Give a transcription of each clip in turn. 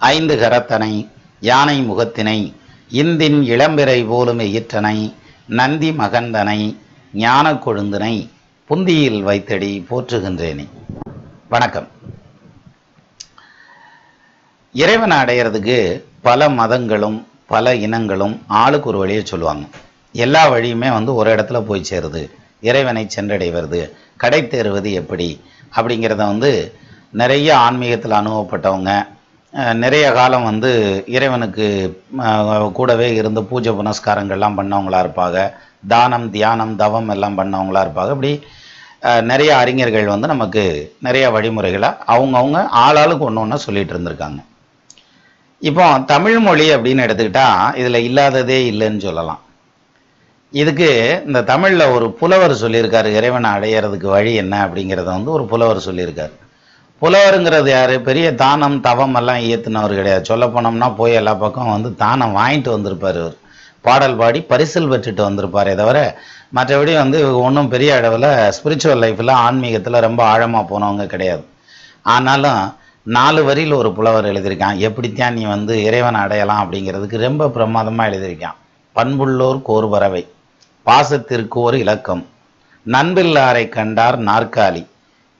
ஐந்து கரத்தனை யானை முகத்தினை இந்தின் இளம்பிறை போலும் எயிற்றனை நந்தி மகந்தனை ஞான கொழுந்தினை புந்தியில் வைத்தடி போற்றுகின்றேனே. வணக்கம். இறைவனை அடையிறதுக்கு பல மதங்களும் பல இனங்களும் ஆளுக்கு ஒரு வழியை சொல்லுவாங்க. எல்லா வழியுமே வந்து ஒரு இடத்துல போய் சேருது. இறைவனை சென்றடைவது கடை தேறுவது எப்படி அப்படிங்கிறத வந்து நிறைய ஆன்மீகத்தில் அனுபவப்பட்டவங்க நிறைய காலம் வந்து இறைவனுக்கு கூடவே இருந்து பூஜை புனஸ்காரங்கள்லாம் பண்ணவங்களா இருப்பாங்க. தானம் தியானம் தவம் எல்லாம் பண்ணவங்களா இருப்பாங்க. இப்படி நிறைய அறிஞர்கள் வந்து நமக்கு நிறைய வழிமுறைகளை அவங்கவுங்க ஆளாளுக்கு ஒன்று ஒன்று சொல்லிட்டு இருந்திருக்காங்க. இப்போ தமிழ் மொழி அப்படின்னு எடுத்துக்கிட்டால் இதில் இல்லாததே இல்லைன்னு சொல்லலாம். இதுக்கு இந்த தமிழில் ஒரு புலவர் சொல்லியிருக்காரு இறைவனை அடையிறதுக்கு வழி என்ன அப்படிங்கிறத வந்து ஒரு புலவர் சொல்லியிருக்காரு. புலவருங்கிறது யாரு? பெரிய தானம் தவம் எல்லாம் இயத்துனவர் கிடையாது. சொல்ல போனோம்னா போய் எல்லா பக்கம் வந்து தானம் வாங்கிட்டு வந்திருப்பார் இவர். பாடல் பாடி பரிசில் பெற்றுட்டு வந்திருப்பாரே தவிர மற்றபடி வந்து ஒன்றும் பெரிய அளவில் ஸ்பிரிச்சுவல் லைஃப்பில் ஆன்மீகத்தில் ரொம்ப ஆழமாக போனவங்க கிடையாது. ஆனாலும் நாலு வரியில் ஒரு புலவர் எழுதியிருக்கான். எப்படித்தான் நீ வந்து இறைவனை அடையலாம் அப்படிங்கிறதுக்கு ரொம்ப பிரமாதமாக எழுதியிருக்கான். பண்புள்ளோர் கோர் பறவை பாசத்திற்கு ஒரு இலக்கம். நண்பில்லாரை கண்டார் நாற்காலி.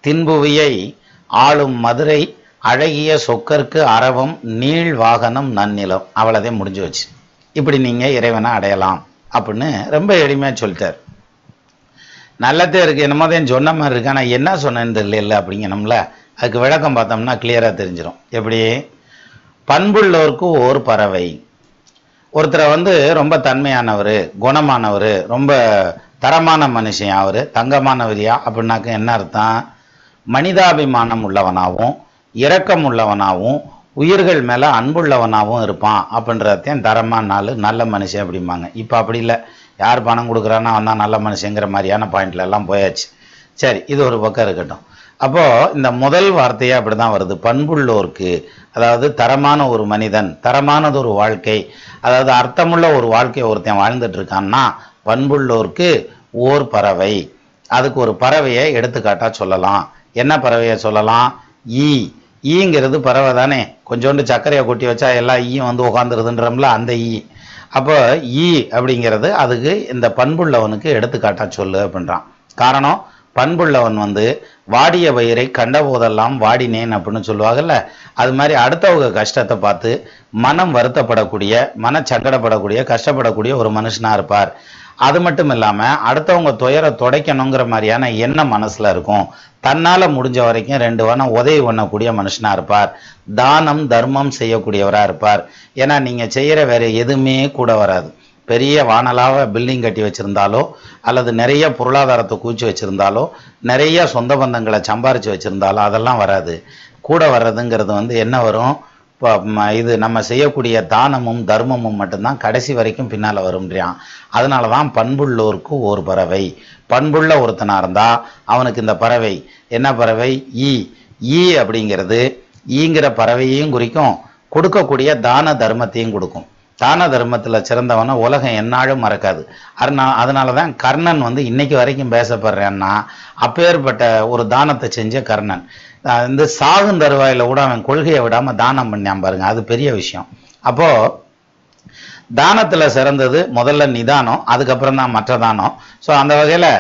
தின்புவியை ஆளும் மதுரை அழகிய சொக்கர்க்கு அரவம் நீள் வாகனம் நன்னிலம். அவ்வளோதே முடிஞ்சு வச்சு இப்படி நீங்கள் இறைவனை அடையலாம் அப்படின்னு ரொம்ப எளிமையாக சொல்லிட்டார். நல்லதே இருக்கு. என்னமோ தான் சொன்ன மாதிரி இருக்கு. ஆனால் என்ன சொன்னேன்னு தெரியல அப்படிங்கணும்ல. அதுக்கு விளக்கம் பார்த்தோம்னா கிளியராக தெரிஞ்சிடும் எப்படி? பண்புள்ளோருக்கு ஓர் பறவை. ஒருத்தரை வந்து ரொம்ப தன்மையானவர் குணமானவர் ரொம்ப தரமான மனுஷன் அவர் தங்கமானவரியா அப்படின்னாக்க என்ன அர்த்தம்? மனிதாபிமானம் உள்ளவனாகவும் இரக்கம் உள்ளவனாகவும் உயிர்கள் மேலே அன்புள்ளவனாகவும் இருப்பான் அப்படின்றதையும் தரமான நாள் நல்ல மனுஷன் அப்படிம்பாங்க. இப்போ அப்படி இல்லை. யார் பணம் கொடுக்குறான்னா வந்தால் நல்ல மனுஷங்கிற மாதிரியான பாயிண்ட்ல எல்லாம் போயாச்சு. சரி இது ஒரு பக்கம் இருக்கட்டும். அப்போது இந்த முதல் வார்த்தையே அப்படிதான் வருது. பண்புள்ளோருக்கு அதாவது தரமான ஒரு மனிதன் தரமானது ஒரு வாழ்க்கை அதாவது அர்த்தமுள்ள ஒரு வாழ்க்கையை ஒருத்தன் வாழ்ந்துட்டு இருக்கான்னா பண்புள்ளோருக்கு ஓர் பறவை. அதுக்கு ஒரு பறவையை எடுத்துக்காட்டாக சொல்லலாம். என்ன பறவையை சொல்லலாம்? ஈ. ஈங்கிறது பறவை தானே. கொஞ்சோண்டு சர்க்கரையை கொட்டி வச்சா எல்லா ஈயும் வந்து உட்காந்துருதுன்றம்ல அந்த ஈ. அப்போ ஈ அப்படிங்கிறது அதுக்கு இந்த பண்புள்ளவனுக்கு எடுத்துக்காட்டா சொல்லு அப்படின்றான். காரணம் பண்புள்ளவன் வந்து வாடிய பயிரை கண்ட போதெல்லாம் வாடினேன் அப்படின்னு சொல்லுவாங்கல்ல. அது மாதிரி அடுத்தவங்க கஷ்டத்தை பார்த்து மனம் வருத்தப்படக்கூடிய மன சங்கடப்படக்கூடிய கஷ்டப்படக்கூடிய ஒரு மனுஷனாக இருப்பார். அது மட்டும் இல்லாம அடுத்தவங்க துயரை துடைக்கணுங்கிற மாதிரியான எண்ணம் மனசுல இருக்கும். தன்னால முடிஞ்ச வரைக்கும் ரெண்டு வனம் உதவி பண்ணக்கூடிய மனுஷனா இருப்பார். தானம் தர்மம் செய்யக்கூடியவரா இருப்பார். ஏன்னா நீங்க செய்யற வேற எதுவுமே கூட வராது. பெரிய வானலாக பில்டிங் கட்டி வச்சிருந்தாலோ அல்லது நிறைய பொருளாதாரத்தை கூச்சி வச்சிருந்தாலோ நிறைய சொந்த பந்தங்களை சம்பாரிச்சு வச்சிருந்தாலோ அதெல்லாம் வராது. கூட வர்றதுங்கிறது வந்து என்ன வரும்? இது நம்ம செய்யக்கூடிய தானமும் தர்மமும் மட்டும்தான் கடைசி வரைக்கும் பின்னால் வரும்ன்றான். அதனால தான் பண்புள்ளோருக்கு ஒரு பறவை. பண்புள்ள ஒருத்தனாக இருந்தால் அவனுக்கு இந்த பறவை. என்ன பறவை? ஈ. ஈ அப்படிங்கிறது ஈங்கிற பறவையையும் குறிக்கும். கொடுக்கக்கூடிய தான தர்மத்தையும் கொடுக்கும். தான தர்மத்தில் சிறந்தவனை உலகம் என்னாலும் மறக்காது. அதனால் அதனால தான் கர்ணன் வந்து இன்னைக்கு வரைக்கும் பேசப்படுறேன்னா அப்பேற்பட்ட ஒரு தானத்தை செஞ்ச கர்ணன். இந்த சாகும் தருவாயில் கூட அவன் கொள்கையை விடாமல் தானம் பண்ணான் பாருங்க. அது பெரிய விஷயம். அப்போது தானத்தில் சிறந்தது முதல்ல நிதானம் அதுக்கப்புறம் தான் மற்ற தானம். ஸோ அந்த வகையில்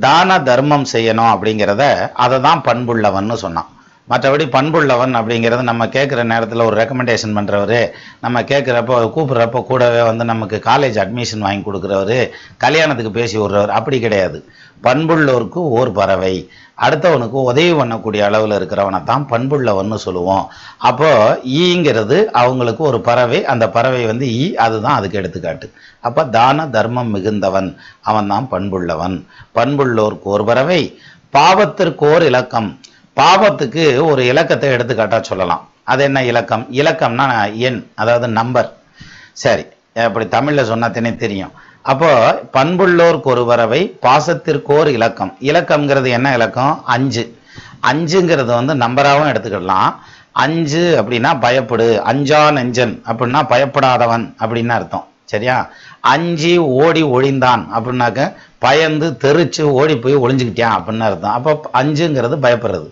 தான தர்மம் செய்யணும் அப்படிங்கிறத அதை தான் பண்புள்ளவன்னு சொன்னான். மற்றபடி பண்புள்ளவன் அப்படிங்கிறது நம்ம கேட்குற நேரத்தில் ஒரு ரெக்கமெண்டேஷன் பண்ணுறவர் நம்ம கேட்குறப்போ கூப்பிட்றப்போ கூடவே வந்து நமக்கு காலேஜ் அட்மிஷன் வாங்கி கொடுக்குறவர் கல்யாணத்துக்கு பேசி விடுறவர் அப்படி கிடையாது. பண்புள்ளோருக்கு ஓர் பறவை. அடுத்தவனுக்கு உதவி பண்ணக்கூடிய அளவில் இருக்கிறவனை தான் பண்புள்ளவன்னு சொல்லுவோம். அப்போ ஈங்கிறது அவங்களுக்கு ஒரு பறவை அந்த பறவை வந்து ஈ அதுதான் அதுக்கு எடுத்துக்காட்டு. அப்போ தான தர்மம் மிகுந்தவன் அவன் தான் பண்புள்ளவன். பண்புள்ளோருக்கு ஒரு பறவை. பாவத்திற்கு ஓர் இலக்கம். பாவத்துக்கு ஒரு இலக்கத்தை எடுத்துக்காட்டா சொல்லலாம். அது என்ன இலக்கம்? இலக்கம்னா எண் அதாவது நம்பர் சரி அப்படி தமிழ்ல சொன்னாத்தனே தெரியும். அப்போ பண்புள்ளோருக்கு ஒரு பறவை பாசத்திற்கோர் இலக்கம். இலக்கம்ங்கிறது என்ன இலக்கம்? அஞ்சு. அஞ்சுங்கிறது வந்து நம்பராகவும் எடுத்துக்கிடலாம் அஞ்சு அப்படின்னா பயப்படு. அஞ்சா நெஞ்சன் அப்படின்னா பயப்படாதவன் அப்படின்னு அர்த்தம். சரியா? அஞ்சு ஓடி ஒழிந்தான் அப்படின்னாக்க பயந்து தெரிச்சு ஓடி போய் ஒளிஞ்சுக்கிட்டேன் அப்படின்னு அர்த்தம். அப்போ அஞ்சுங்கிறது பயப்படுறது.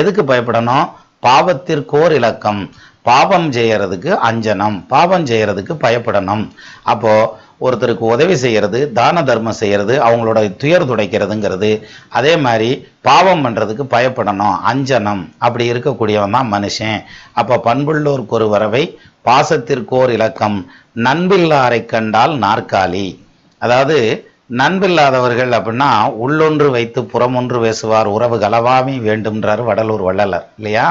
எதுக்கு பயப்படணும்? பாவத்திற்கோர் இலக்கம். பாவம் செய்யறதுக்கு அஞ்சனம். பாபம் செய்யறதுக்கு பயப்படணும். அப்போ ஒருத்தருக்கு உதவி செய்யறது தான தர்மம் செய்யறது அவங்களோட துயர் துடைக்கிறதுங்கிறது. அதே மாதிரி பாவம் பண்றதுக்கு பயப்படணும். அஞ்சனம். அப்படி இருக்கக்கூடியவன் தான் மனுஷன். அப்போ பண்புள்ளோருக்கு ஒரு வரவை பாசத்திற்கோர் இலக்கம். நண்பில்லாரை கண்டால் நாற்காலி. அதாவது நண்பில்லாதவர்கள் அப்படின்னா உள்ளொன்று வைத்து புறமொன்று பேசுவார் உறவு கலவாமே வேண்டும்ன்றார் வடலூர் வள்ளலர் இல்லையா?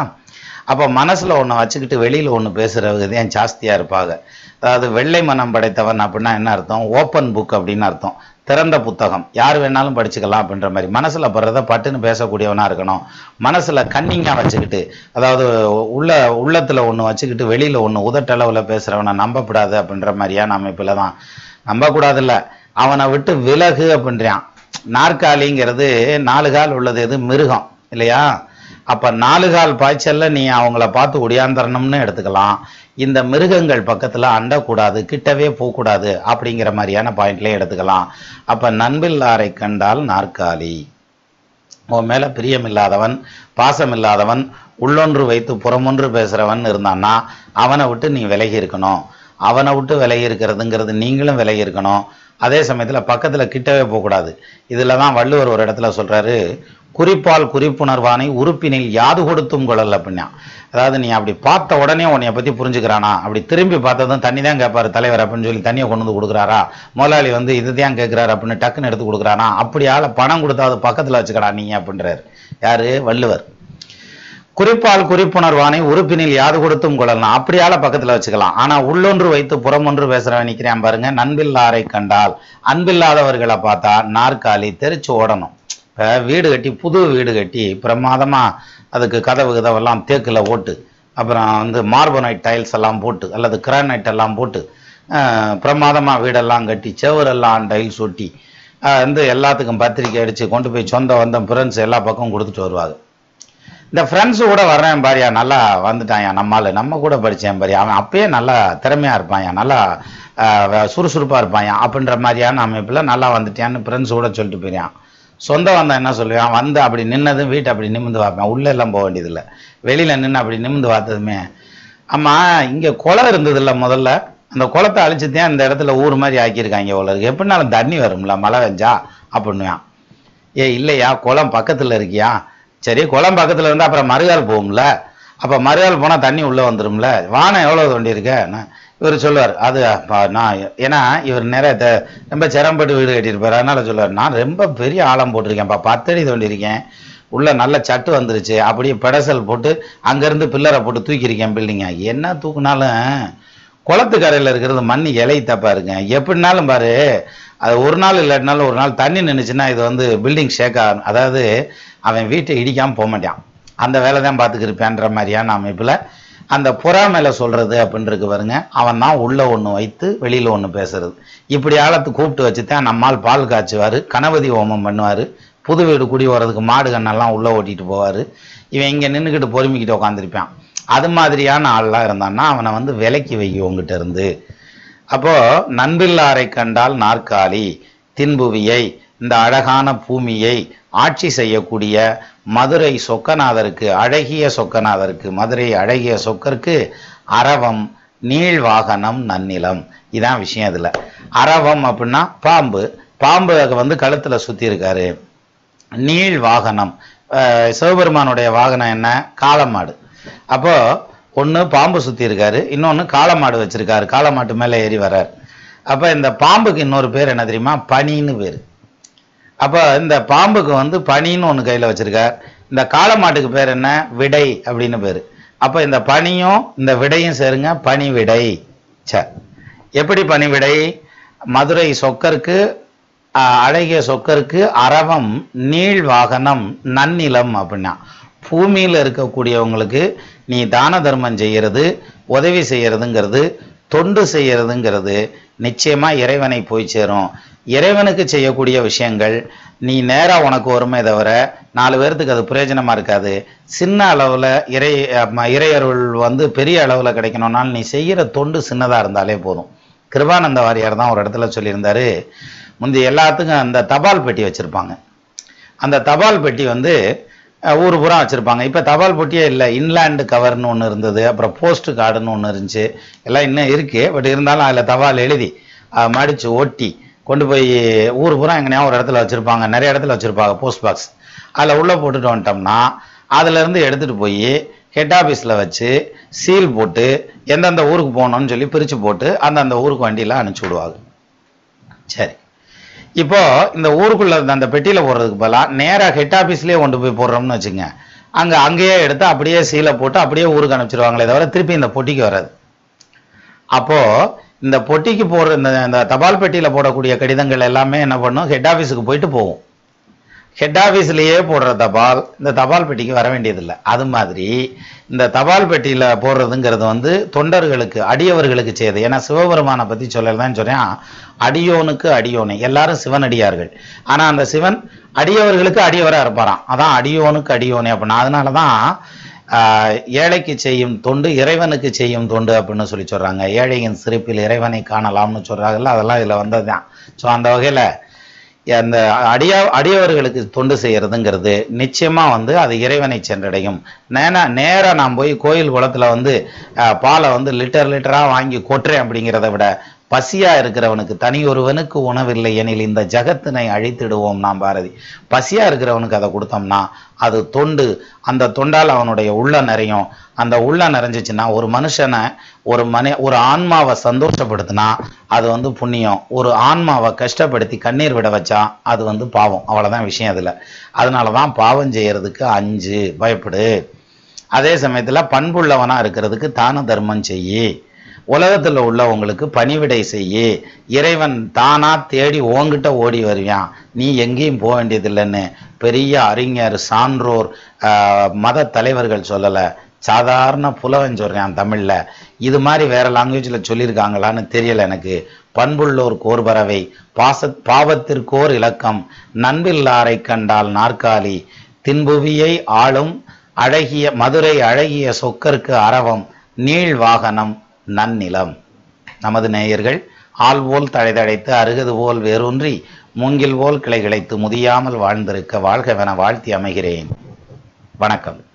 அப்போ மனசில் ஒன்று வச்சுக்கிட்டு வெளியில் ஒன்று பேசுகிறவங்க தான் ஜாஸ்தியாக இருப்பாங்க? அதாவது வெள்ளை மனம் படைத்தவன் அப்படின்னா என்ன அர்த்தம்? ஓப்பன் புக் அப்படின்னு அர்த்தம். திறந்த புத்தகம். யார் வேணாலும் படிச்சுக்கலாம் அப்படின்ற மாதிரி. மனசில் படுறத பட்டுன்னு பேசக்கூடியவனாக இருக்கணும். மனசில் கன்னிங்காக வச்சுக்கிட்டு அதாவது உள்ள உள்ளத்தில் ஒன்று வச்சுக்கிட்டு வெளியில் ஒன்று உதட்டளவில் பேசுகிறவனை நம்பப்படாது அப்படின்ற மாதிரியான அமைப்பில் தான் நம்பக்கூடாதுல்ல. அவனை விட்டு விலகு அப்படின்றான். நாற்காலிங்கிறது நாலு கால் உள்ளது எது மிருகம் இல்லையா? அப்ப நாலு கால் பாய்ச்சல்ல நீ அவங்கள பார்த்து ஒடியாந்தரணும்னு எடுத்துக்கலாம். இந்த மிருகங்கள் பக்கத்துல அண்டக்கூடாது கிட்டவே போகக்கூடாது அப்படிங்கிற மாதிரியான பாயிண்ட்லயே எடுத்துக்கலாம். அப்ப நண்பில்லாரை கண்டால் நாற்காலி. உன் மேல பிரியமில்லாதவன் பாசமில்லாதவன் உள்ளொன்று வைத்து புறமொன்று பேசுறவன் இருந்தான்னா அவனை விட்டு நீ விலகி இருக்கணும். அவனை விட்டு விலகி இருக்கிறதுங்கிறது நீங்களும் விலகி இருக்கணும். அதே சமயத்தில் பக்கத்தில் கிட்டவே போகக்கூடாது. இதுல தான் வள்ளுவர் ஒரு இடத்துல சொல்கிறாரு குறிப்பால் குறிப்புணர்வானை உறுப்பினில் யாது கொடுத்தும் கொள்ளல் அப்படின்னா. அதாவது நீ அப்படி பார்த்த உடனே உன்னைய பத்தி புரிஞ்சுக்கிறானா? அப்படி திரும்பி பார்த்ததும் தண்ணி தான் கேட்பாரு தலைவர் அப்படின்னு சொல்லி தண்ணியை கொண்டு வந்து கொடுக்குறாரா? முதலாளி வந்து இதுதான் கேட்குறாரு அப்படின்னு டக்குன்னு எடுத்து கொடுக்குறானா? அப்படியால் பணம் கொடுத்தாவது பக்கத்தில் வச்சுக்கடா நீ அப்படின்றாரு. யாரு? வள்ளுவர். குறிப்பால் குறிப்புணர்வானை உறுப்பினில் யாது கொடுத்தும் கொள்ளலாம். அப்படியால பக்கத்துல வச்சுக்கலாம். ஆனா உள்ளொன்று வைத்து புறமொன்று பேசுறவன் நிக்கிறேன் பாருங்க. நண்பில்லாரை கண்டால் அன்பில்லாதவர்களை பார்த்தா நாற்காலி தெரிச்சு ஓடணும். இப்ப வீடு கட்டி புது வீடு கட்டி பிரமாதமா அதுக்கு கதவு கதவெல்லாம் தேக்குல ஓட்டு. அப்புறம் வந்து மார்பனைட் டைல்ஸ் எல்லாம் போட்டு அல்லது கிரானைட் எல்லாம் போட்டு பிரமாதமாக பிரமாதமா வீடெல்லாம் கட்டி செவரெல்லாம் டைல்ஸ் ஒட்டி வந்து எல்லாத்துக்கும் பத்திரிக்கை அடிச்சு கொண்டு போய் சொந்த வந்த ஃப்ரெண்ட்ஸ் எல்லா பக்கம் கொடுத்துட்டு வருவாங்க. இந்த ஃப்ரெண்ட்ஸு கூட வர்றேன் பாரியா நல்லா வந்துட்டான் நம்மால் நம்ம கூட படித்தேன் பாரியா. அவன் அப்பயே நல்லா திறமையாக இருப்பான் நல்லா சுறுசுறுப்பாக இருப்பான் அப்படின்ற மாதிரியான அமைப்பில் நல்லா வந்துட்டியான்னு ஃப்ரெண்ட்ஸு கூட சொல்லிட்டு போயிருயான் சொந்த வந்தான் என்ன சொல்லுவான்? வந்து அப்படி நின்னதும் வீட்டை அப்படி நிமிந்து பார்ப்பேன். உள்ளே எல்லாம் போக வேண்டியதில்லை. வெளியில் நின்று அப்படி நிமிந்து பார்த்ததுமே ஆமாம் இங்கே குளம் இருந்ததில்ல முதல்ல. அந்த குளத்தை அழிச்சுதான் இந்த இடத்துல ஊர் மாதிரி ஆக்கியிருக்காங்க போல எப்படினாலும் தண்ணி வரும்ல மழை பெஞ்சா அப்படின்னுவான். ஏ இல்லையா? குளம் பக்கத்தில் இருக்கியா? சரி குளம் பக்கத்துல இருந்தா அப்புறம் மறுகால் போகும்ல? அப்ப மறுகால் போனா தண்ணி உள்ள வந்துரும்ல? வானம் எவ்வளவு தோண்டி இருக்கேன் இவர் சொல்லுவார் அது நான் ஏன்னா இவர் நிறைய ரொம்ப சிரம்பட்டு வீடு கட்டியிருப்பாரு. அதனால சொல்லுவார் நான் ரொம்ப பெரிய ஆழம் போட்டிருக்கேன்ப்பா பத்தடி தோண்டியிருக்கேன். உள்ளே உள்ள நல்ல சட்டு வந்துருச்சு. அப்படியே பெடசல் போட்டு அங்கிருந்து பில்லரை போட்டு தூக்கியிருக்கேன் பில்டிங்க என்ன தூக்குனாலும் குளத்துக்கரையில் இருக்கிறது மண் இலை தப்பா இருக்கேன் எப்படினாலும் பாரு அது ஒரு நாள் இல்லாட்டினாலும் ஒரு நாள் தண்ணி நின்றுச்சுன்னா இது வந்து பில்டிங் ஷேக் ஆகும் அதாவது அவன் வீட்டை இடிக்காமல் போக மாட்டான். அந்த வேலை தான் பார்த்துக்கிருப்பேன்ற மாதிரியான அமைப்பில் அந்த புறா மேலே சொல்கிறது அப்படின்றது பாருங்க. அவன் தான் உள்ளே ஒன்று வைத்து வெளியில் ஒன்று பேசுறது. இப்படி ஆழத்து கூப்பிட்டு வச்சு தான் நம்மால் பால் காய்ச்சுவார் கணபதி ஹோமம் பண்ணுவார் புது வீடு குடி வர்றதுக்கு மாடு கண்ணெல்லாம் உள்ளே ஓட்டிட்டு போவார். இவன் இங்கே நின்றுக்கிட்டு பொறுமிக்கிட்டு உட்காந்துருப்பான் அது மாதிரியான ஆள்லாம் இருந்தான்னா அவனை வந்து விலைக்கு வை உங்ககிட்ட இருந்து. அப்போ நண்பில்லாரை கண்டால் நாற்காலி தின்புவியை இந்த அழகான பூமியை ஆட்சி செய்யக்கூடிய மதுரை சொக்கநாதருக்கு அழகிய சொக்கநாதருக்கு மதுரை அழகிய சொக்கருக்கு அரவம் நீழ்வாகனம் நன்னிலம். இதான் விஷயம் இதில். அரவம் அப்படின்னா பாம்பு. பாம்பு வந்து கழுத்தில் சுற்றி இருக்காரு. நீள் வாகனம். சிவபெருமானுடைய வாகனம் என்ன? காளமாடு அப்போது ஒன்று பாம்பு சுற்றி இருக்காரு இன்னொன்னு காளமாடு வச்சிருக்காரு காளமாட்டு மேலே ஏறி வர்றார். அப்ப இந்த பாம்புக்கு இன்னொரு பேர் என்ன தெரியுமா? பனின்னு பேரு. அப்ப இந்த பாம்புக்கு வந்து பனின்னு ஒன்று கையில் வச்சுருக்கார். இந்த காளமாட்டுக்கு பேர் என்ன? விடை அப்படின்னு பேரு. அப்போ இந்த பனியும் இந்த விடையும் சேருங்க பனி விடை. ச எப்படி பனி விடை? மதுரை சொக்கருக்கு அழகிய சொக்கருக்கு அரவம் நீள் வாகனம் நன்னிலம் அப்படின்னா. பூமியில இருக்கக்கூடியவங்களுக்கு நீ தான தர்மம் செய்யறது உதவி செய்யறதுங்கிறது தொண்டு செய்யறதுங்கிறது நிச்சயமா இறைவனை போய் சேரும். இறைவனுக்கு செய்யக்கூடிய விஷயங்கள் நீ நேரா உனக்கு வருமே தவிர நாலு பேர்த்துக்கு அது பிரயோஜனமா இருக்காது. சின்ன அளவுல இறை இறையருள் வந்து பெரிய அளவுல கிடைக்கணும்னாலும் நீ செய்யற தொண்டு சின்னதா இருந்தாலே போதும். கிருபானந்த வாரியார் தான் ஒரு இடத்துல சொல்லியிருந்தாரு. முந்தைய எல்லாத்துக்கும் அந்த தபால் பெட்டி வச்சிருப்பாங்க. அந்த தபால் பெட்டி வந்து ஊர் பூரா வச்சுருப்பாங்க. இப்போ தபால் பொட்டியே இல்லை. இன்லேண்டு கவர்னு ஒன்று இருந்தது. அப்புறம் போஸ்ட் கார்டுன்னு ஒன்று இருந்துச்சு. எல்லாம் இன்னும் இருக்குது பட் இருந்தாலும் அதில் தபால் எழுதி மடித்து ஒட்டி கொண்டு போய் ஊர் பூரா எங்கனையா ஒரு இடத்துல வச்சுருப்பாங்க. நிறைய இடத்துல வச்சுருப்பாங்க போஸ்ட் பாக்ஸ் அதில் உள்ளே போட்டுட்டு வந்துட்டோம்னா அதுலேருந்து எடுத்துகிட்டு போய் ஹெட் ஆஃபீஸில் வச்சு சீல் போட்டு எந்தெந்த ஊருக்கு போகணும்னு சொல்லி பிரிச்சு போட்டு அந்தந்த ஊருக்கு வண்டியெலாம் அனுப்பிச்சி விடுவாங்க. சரி. இப்போ இந்த ஊருக்குள்ள அந்த பெட்டியில போடுறதுக்கு பதிலாக நேரா ஹெட் ஆபீஸ்லயே கொண்டு போய் போடுறோம்னு வச்சுங்க. அங்க அங்கேயே எடுத்து அப்படியே சீலை போட்டு அப்படியே ஊருக்கு அனுப்பிச்சிருவாங்களே தவிர திருப்பி இந்த பொட்டிக்கு வராது. அப்போ இந்த பொட்டிக்கு போடுற இந்த இந்த தபால் பெட்டியில போடக்கூடிய கடிதங்கள் எல்லாமே என்ன பண்ணும்? ஹெட் ஆபீஸுக்கு போயிட்டு போகும். ஹெட் ஆஃபீஸ்லேயே போடுற தபால் இந்த தபால் பெட்டிக்கு வர வேண்டியதில்லை. அது மாதிரி இந்த தபால் பெட்டியில் போடுறதுங்கிறது வந்து தொண்டர்களுக்கு அடியவர்களுக்கு செய்யுது. ஏன்னா சிவபெருமானை பற்றி சொல்லலாம் சொன்னேன் அடியோனுக்கு அடியோனை. எல்லாரும் சிவன் அடியார்கள் ஆனால் அந்த சிவன் அடியவர்களுக்கு அடியவராக இருப்பாராம். அதான் அடியோனுக்கு அடியோனே அப்படின்னா அதனால தான் ஏழைக்கு செய்யும் தொண்டு இறைவனுக்கு செய்யும் தொண்டு அப்படின்னு சொல்லி சொல்கிறாங்க ஏழையின் சிரிப்பில் இறைவனை காணலாம்னு சொல்கிறாங்கல்ல அதெல்லாம் இதில் வந்தது தான் ஸோ அந்த வகையில் அந்த அடியா அடியவர்களுக்கு தொண்டு செய்யறதுங்கிறது நிச்சயமா வந்து அது இறைவனை சென்றடையும். நேனா நேரா நான் போய் கோயில் குளத்துல வந்து பாலை வந்து லிட்டர் லிட்டரா வாங்கி கொட்டுறேன் அப்படிங்கிறத விட பசியா இருக்கிறவனுக்கு தனி ஒருவனுக்கு உணவில்லை எனில் இந்த ஜகத்தினை அழித்திடுவோம் நாம் பாரதி. பசியா இருக்கிறவனுக்கு அதை கொடுத்தோம்னா அது தொண்டு. அந்த தொண்டால் அவனுடைய உள்ள நிறையும். அந்த உள்ள நிறைஞ்சிச்சுன்னா ஒரு மனுஷனை ஒரு மனி ஒரு ஆன்மாவை சந்தோஷப்படுத்தினா அது வந்து புண்ணியம். ஒரு ஆன்மாவை கஷ்டப்படுத்தி கண்ணீர் விட வச்சா அது வந்து பாவம். அவ்வளோதான் விஷயம் அதில். அதனால தான் பாவம் செய்யறதுக்கு அஞ்சு. பயப்படு. அதே சமயத்தில் பண்புள்ளவனாக இருக்கிறதுக்கு தான தர்மம் செய்யி. உலகத்தில் உள்ளவங்களுக்கு பணிவிடை செய்யி இறைவன் தானா தேடி ஓங்கிட்ட ஓடி வருவான். நீ எங்கேயும் போக வேண்டியதில்லைன்னு பெரிய அறிஞர் சான்றோர் மத தலைவர்கள் சொல்லலை. சாதாரண புலவன் சொல்கிறான் தமிழில். இது மாதிரி வேற லாங்குவேஜில் சொல்லியிருக்காங்களான்னு தெரியல எனக்கு. பண்புள்ளோர் கோர்பறவை பாச பாவத்திற்கோர் இலக்கம். நண்பில்லாரை கண்டால் நாற்காலி. தின்புவியை ஆளும் அழகிய மதுரை அழகிய சொக்கருக்கு அரவம். நீள் வாகனம். நன்னிலம். நமது நேயர்கள் ஆள் போல் தழைதழைத்து அருகது போல் வேரூன்றி மூங்கில் போல் கிளை கிளைத்து முதியாமல் வாழ்ந்திருக்க வாழ்கவென வாழ்த்தி அமைகிறேன். வணக்கம்.